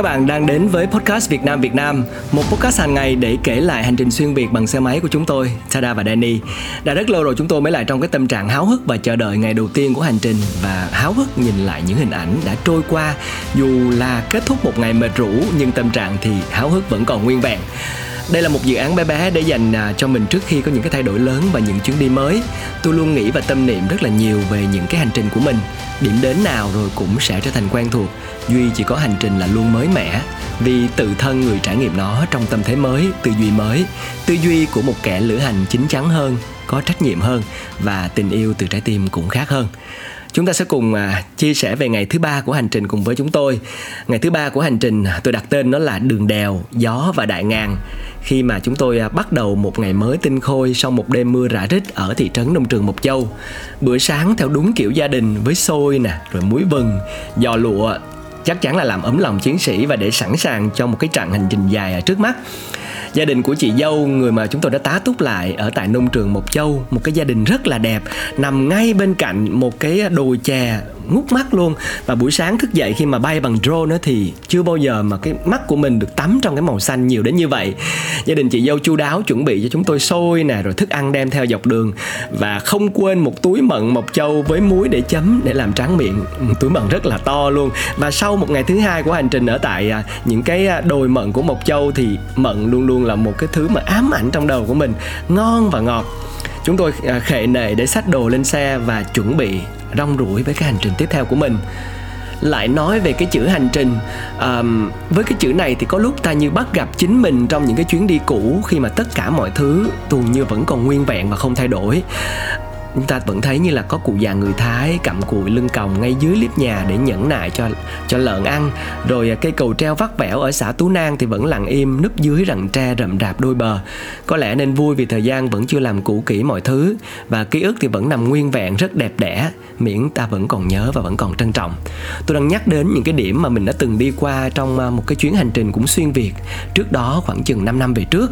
Các bạn đang đến với podcast Việt Nam Việt Nam, một podcast hàng ngày để kể lại hành trình xuyên Việt bằng xe máy của chúng tôi, Tada và Danny. Đã rất lâu rồi chúng tôi mới lại trong cái tâm trạng háo hức và chờ đợi ngày đầu tiên của hành trình và háo hức nhìn lại những hình ảnh đã trôi qua. Dù là kết thúc một ngày mệt rũ nhưng tâm trạng thì háo hức vẫn còn nguyên vẹn. Đây là một dự án bé bé để dành à, cho mình trước khi có những cái thay đổi lớn và những chuyến đi mới. Tôi luôn nghĩ và tâm niệm rất là nhiều về những cái hành trình của mình. Điểm đến nào rồi cũng sẽ trở thành quen thuộc. Duy chỉ có hành trình là luôn mới mẻ. Vì tự thân người trải nghiệm nó trong tâm thế mới, tư duy mới, tư duy của một kẻ lữ hành chín chắn hơn, có trách nhiệm hơn và tình yêu từ trái tim cũng khác hơn chúng ta sẽ cùng à, chia sẻ về ngày thứ ba của hành trình cùng với chúng tôi. Ngày thứ ba của hành trình à, tôi đặt tên nó là đường đèo, gió và đại ngàn. Khi mà chúng tôi à, bắt đầu một ngày mới tinh khôi sau một đêm mưa rã rít ở thị trấn nông trường Mộc Châu. Bữa sáng theo đúng kiểu gia đình với xôi nè, rồi muối vừng, giò lụa, chắc chắn là làm ấm lòng chiến sĩ và để sẵn sàng cho một cái chặng hành trình dài ở trước mắt gia đình của chị dâu, người mà chúng tôi đã tá túc lại ở tại nông trường Mộc Châu, một cái gia đình rất là đẹp, nằm ngay bên cạnh một cái đồi chè ngút mắt luôn. Và buổi sáng thức dậy khi mà bay bằng drone thì chưa bao giờ mà cái mắt của mình được tắm trong cái màu xanh nhiều đến như vậy. Gia đình chị dâu chu đáo chuẩn bị cho chúng tôi xôi nè, rồi thức ăn đem theo dọc đường. Và không quên một túi mận mộc châu với muối để chấm để làm tráng miệng. Túi mận rất là to luôn. Và sau một ngày thứ hai của hành trình ở tại à, những cái à, đồi mận của mộc châu thì mận luôn luôn là một cái thứ mà ám ảnh trong đầu của mình. Ngon và ngọt. Chúng tôi à, khệ nệ để xách đồ lên xe và chuẩn bị rong ruổi với cái hành trình tiếp theo của mình. Lại nói về cái chữ hành trình um, với cái chữ này thì có lúc ta như bắt gặp chính mình trong những cái chuyến đi cũ khi mà tất cả mọi thứ tuồn như vẫn còn nguyên vẹn và không thay đổi chúng ta vẫn thấy như là có cụ già người Thái cặm cụi lưng còng ngay dưới liếp nhà để nhẫn nại cho cho lợn ăn. Rồi à, cây cầu treo vắt vẻo ở xã Tú Nang thì vẫn lặng im, núp dưới rặng tre rậm rạp đôi bờ. Có lẽ nên vui vì thời gian vẫn chưa làm cũ kỹ mọi thứ và ký ức thì vẫn nằm nguyên vẹn, rất đẹp đẽ. Miễn ta vẫn còn nhớ và vẫn còn trân trọng. Tôi đang nhắc đến những cái điểm mà mình đã từng đi qua trong à, một cái chuyến hành trình cũng xuyên việt. Trước đó khoảng chừng 5 năm về trước.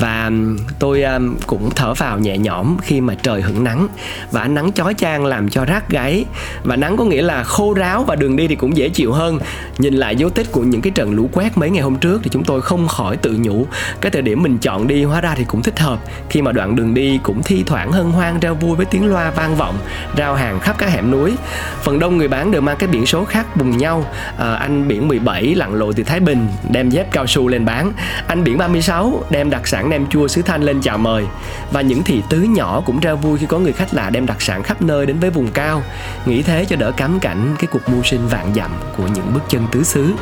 Và tôi à, cũng thở vào nhẹ nhõm khi mà trời hửng nắng và ánh nắng chói chang làm cho rát gáy. Và nắng có nghĩa là khô ráo và đường đi thì cũng dễ chịu hơn. Nhìn lại dấu tích của những cái trận lũ quét mấy ngày hôm trước thì chúng tôi không khỏi tự nhủ cái thời điểm mình chọn đi hóa ra thì cũng thích hợp. Khi mà đoạn đường đi cũng thi thoảng hân hoan reo vui với tiếng loa vang vọng rao hàng khắp các hẻm núi. Phần đông người bán đều mang cái biển số khác bùng nhau. À, anh biển 17 lặn lội từ Thái Bình đem dép cao su lên bán. Anh biển 36 đem đặc sản nem chua xứ Thanh lên chào mời. Và những thị tứ nhỏ cũng ra vui khi có người khách lạ đem đặc sản khắp nơi đến với vùng cao. Nghĩ thế cho đỡ cắm cảnh cái cuộc mưu sinh vạn dặm của những bước chân tứ xứ.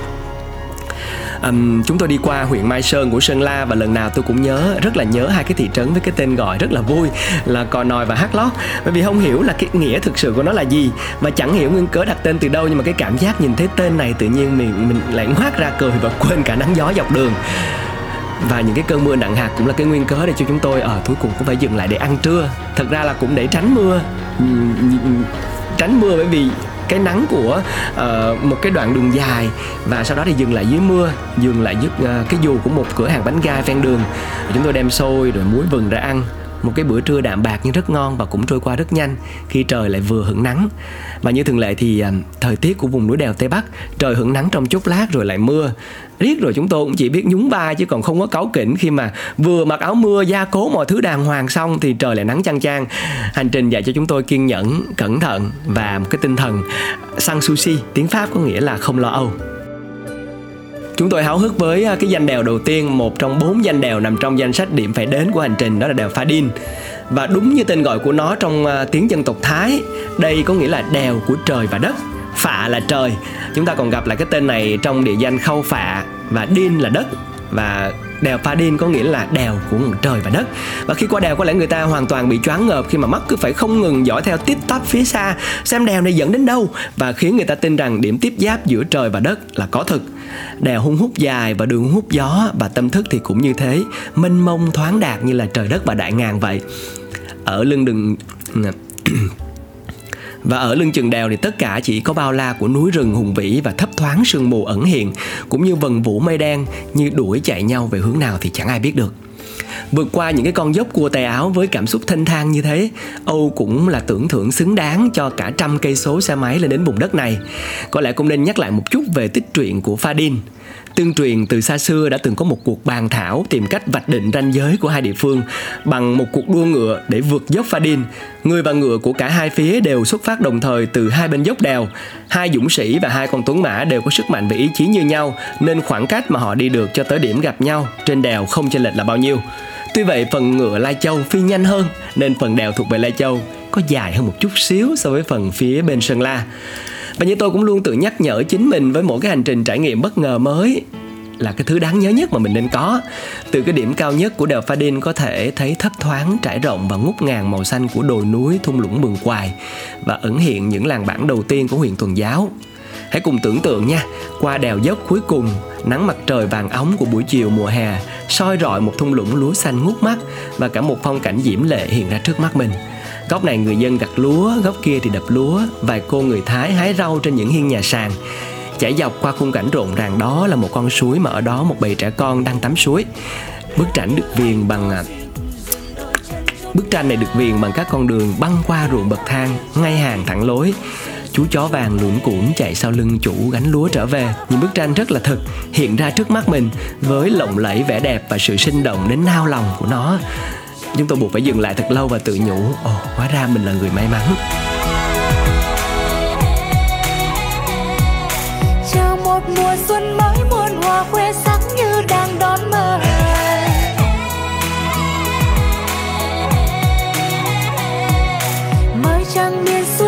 Um, chúng tôi đi qua huyện Mai Sơn của Sơn La và lần nào tôi cũng nhớ rất là nhớ hai cái thị trấn với cái tên gọi rất là vui là Cò Nòi và Hát Lót. Bởi vì không hiểu là cái nghĩa thực sự của nó là gì và chẳng hiểu nguyên cớ đặt tên từ đâu nhưng mà cái cảm giác nhìn thấy tên này tự nhiên mình mình lại ngoác ra cười và quên cả nắng gió dọc đường và những cái cơn mưa nặng hạt cũng là cái nguyên cớ để cho chúng tôi ở à, cuối cùng cũng phải dừng lại để ăn trưa. Thật ra là cũng để tránh mưa. Tránh mưa bởi vì cái nắng của uh, một cái đoạn đường dài và sau đó thì dừng lại dưới mưa dừng lại dưới uh, cái dù của một cửa hàng bánh gai ven đường. Chúng tôi đem xôi rồi muối vừng ra ăn một cái bữa trưa đạm bạc nhưng rất ngon và cũng trôi qua rất nhanh khi trời lại vừa hưởng nắng. Và như thường lệ thì à, thời tiết của vùng núi đèo tây bắc, trời hưởng nắng trong chốc lát rồi lại mưa. Riết rồi chúng tôi cũng chỉ biết nhún vai chứ còn không có cáu kỉnh khi mà vừa mặc áo mưa, gia cố mọi thứ đàng hoàng xong thì trời lại nắng chang chang. Hành trình dạy cho chúng tôi kiên nhẫn, cẩn thận và một cái tinh thần. Sang sushi, tiếng pháp có nghĩa là không lo âu. Chúng tôi háo hức với à, cái danh đèo đầu tiên, một trong bốn danh đèo nằm trong danh sách điểm phải đến của hành trình đó là đèo Pha Đin. Và đúng như tên gọi của nó trong à, tiếng dân tộc Thái, đây có nghĩa là đèo của trời và đất. Phạ là trời. Chúng ta còn gặp lại cái tên này trong địa danh Khâu Phạ và Đin là đất và đèo Pha Đin có nghĩa là đèo của trời và đất. Và khi qua đèo có lẽ người ta hoàn toàn bị choáng ngợp khi mà mắt cứ phải không ngừng dõi theo tít tắp phía xa, xem đèo này dẫn đến đâu và khiến người ta tin rằng điểm tiếp giáp giữa trời và đất là có thực. Đèo hung hút dài và đường hút gió và tâm thức thì cũng như thế, mênh mông thoáng đạt như là trời đất và đại ngàn vậy. Ở lưng đường và ở lưng chừng đèo thì tất cả chỉ có bao la của núi rừng hùng vĩ và thấp thoáng sương mù ẩn hiện, cũng như vần vũ mây đen như đuổi chạy nhau về hướng nào thì chẳng ai biết được. Vượt qua những cái con dốc cua tay áo với cảm xúc thanh thang như thế, Âu cũng là tưởng thưởng xứng đáng cho cả trăm cây số xe máy lên đến vùng đất này. Có lẽ cũng nên nhắc lại một chút về tích truyện của Fadin. Tương truyền từ xa xưa đã từng có một cuộc bàn thảo tìm cách vạch định ranh giới của hai địa phương bằng một cuộc đua ngựa để vượt dốc Fadin. Người và ngựa của cả hai phía đều xuất phát đồng thời từ hai bên dốc đèo. Hai dũng sĩ và hai con tuấn mã đều có sức mạnh và ý chí như nhau nên khoảng cách mà họ đi được cho tới điểm gặp nhau trên đèo không chênh lệch là bao nhiêu. Tuy vậy, phần ngựa Lai Châu phi nhanh hơn, nên phần đèo thuộc về Lai Châu có dài hơn một chút xíu so với phần phía bên Sơn La. Và như tôi cũng luôn tự nhắc nhở chính mình với mỗi cái hành trình trải nghiệm bất ngờ mới là cái thứ đáng nhớ nhất mà mình nên có. Từ cái điểm cao nhất của đèo Pha Đin có thể thấy thấp thoáng, trải rộng và ngút ngàn màu xanh của đồi núi thung lũng bừng quài và ẩn hiện những làng bản đầu tiên của huyện Tuần Giáo. Hãy cùng tưởng tượng nha, qua đèo dốc cuối cùng, nắng mặt trời vàng óng của buổi chiều mùa hè soi rọi một thung lũng lúa xanh ngút mắt và cả một phong cảnh diễm lệ hiện ra trước mắt mình. Góc này người dân gặt lúa, góc kia thì đập lúa, vài cô người Thái hái rau trên những hiên nhà sàn. Chảy dọc qua khung cảnh rộn ràng đó là một con suối mà ở đó một bầy trẻ con đang tắm suối. Bức tranh được viền bằng à, Bức tranh này được viền bằng các con đường băng qua ruộng bậc thang, ngay hàng thẳng lối. Chú chó vàng luẩn cuộn chạy sau lưng chủ gánh lúa trở về. Những bức tranh rất là thực, hiện ra trước mắt mình với lộng lẫy vẻ đẹp và sự sinh động đến nao lòng của nó. Chúng tôi buộc phải dừng lại thật lâu và tự nhủ, ồ, hóa ra mình là người may mắn. Chào một mùa xuân mới muôn hoa khoe sắc như đang đón mời mới trăng miền xuân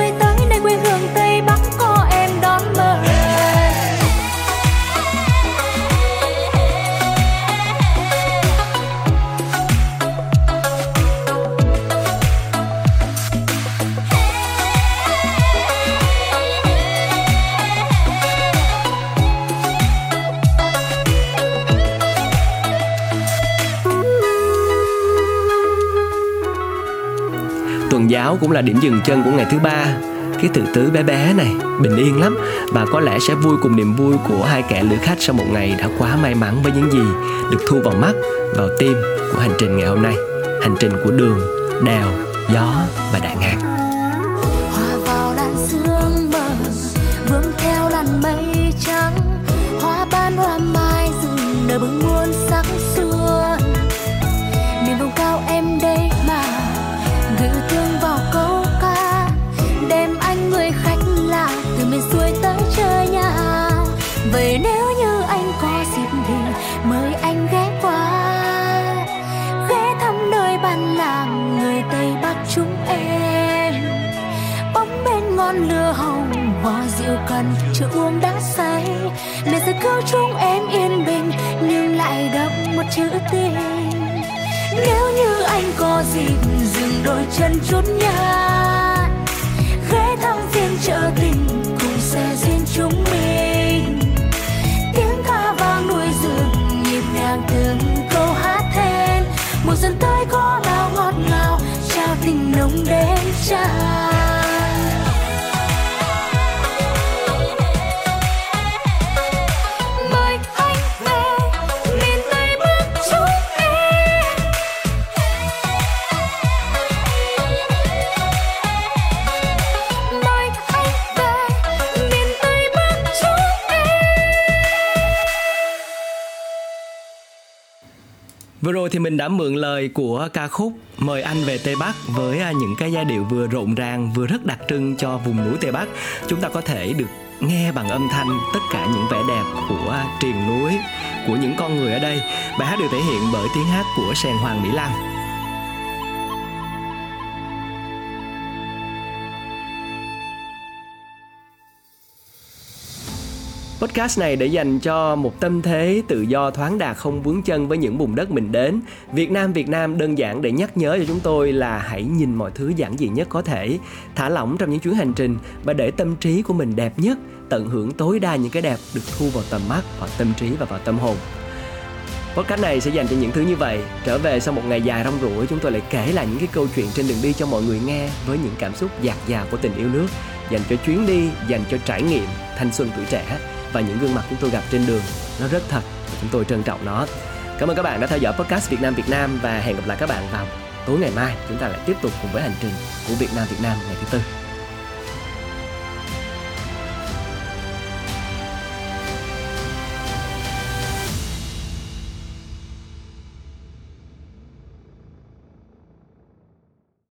giáo cũng là điểm dừng chân của ngày thứ ba. Cái tự tứ bé bé này, bình yên lắm. Và có lẽ sẽ vui cùng niềm vui của hai kẻ lữ khách sau một ngày đã quá may mắn với những gì được thu vào mắt, vào tim của hành trình ngày hôm nay. Hành trình của đường, đèo, gió và đại ngàn. Bóng lửa hồng, hoa rượu cần chưa uống đã say. Để giờ cứu chúng em yên bình, nhưng lại đậm một chữ tình nếu như anh có dịp, dừng đôi chân chút nhà ghé thăm phiên chợ tình cùng xe duyên chúng mình. Tiếng ca vang núi rừng, nhịp nhàng từng câu hát then. Mùa xuân tới có bao ngọt ngào, trao tình nồng đến tràn. Vừa rồi thì mình đã mượn lời của ca khúc Mời anh về Tây Bắc với à, những cái giai điệu vừa rộn ràng vừa rất đặc trưng cho vùng núi Tây Bắc. Chúng ta có thể được nghe bằng âm thanh tất cả những vẻ đẹp của triền núi, của những con người ở đây. Bài hát được thể hiện bởi tiếng hát của Sèn Hoàng Mỹ Lan. Podcast này để dành cho một tâm thế tự do thoáng đạt không vướng chân với những vùng đất mình đến. Việt Nam Việt Nam đơn giản để nhắc nhớ cho chúng tôi là hãy nhìn mọi thứ giản dị nhất có thể, thả lỏng trong những chuyến hành trình và để tâm trí của mình đẹp nhất, tận hưởng tối đa những cái đẹp được thu vào tầm mắt, vào tâm trí và vào tâm hồn. Podcast này sẽ dành cho những thứ như vậy. Trở về sau một ngày dài rong ruổi, chúng tôi lại kể lại những cái câu chuyện trên đường đi cho mọi người nghe với những cảm xúc dạt dào của tình yêu nước, dành cho chuyến đi, dành cho trải nghiệm thanh xuân tuổi trẻ và những gương mặt chúng tôi gặp trên đường. Nó rất thật và chúng tôi trân trọng nó. Cảm ơn các bạn đã theo dõi podcast Việt Nam Việt Nam và hẹn gặp lại các bạn vào tối ngày mai. Chúng ta lại tiếp tục cùng với hành trình của Việt Nam Việt Nam ngày thứ tư.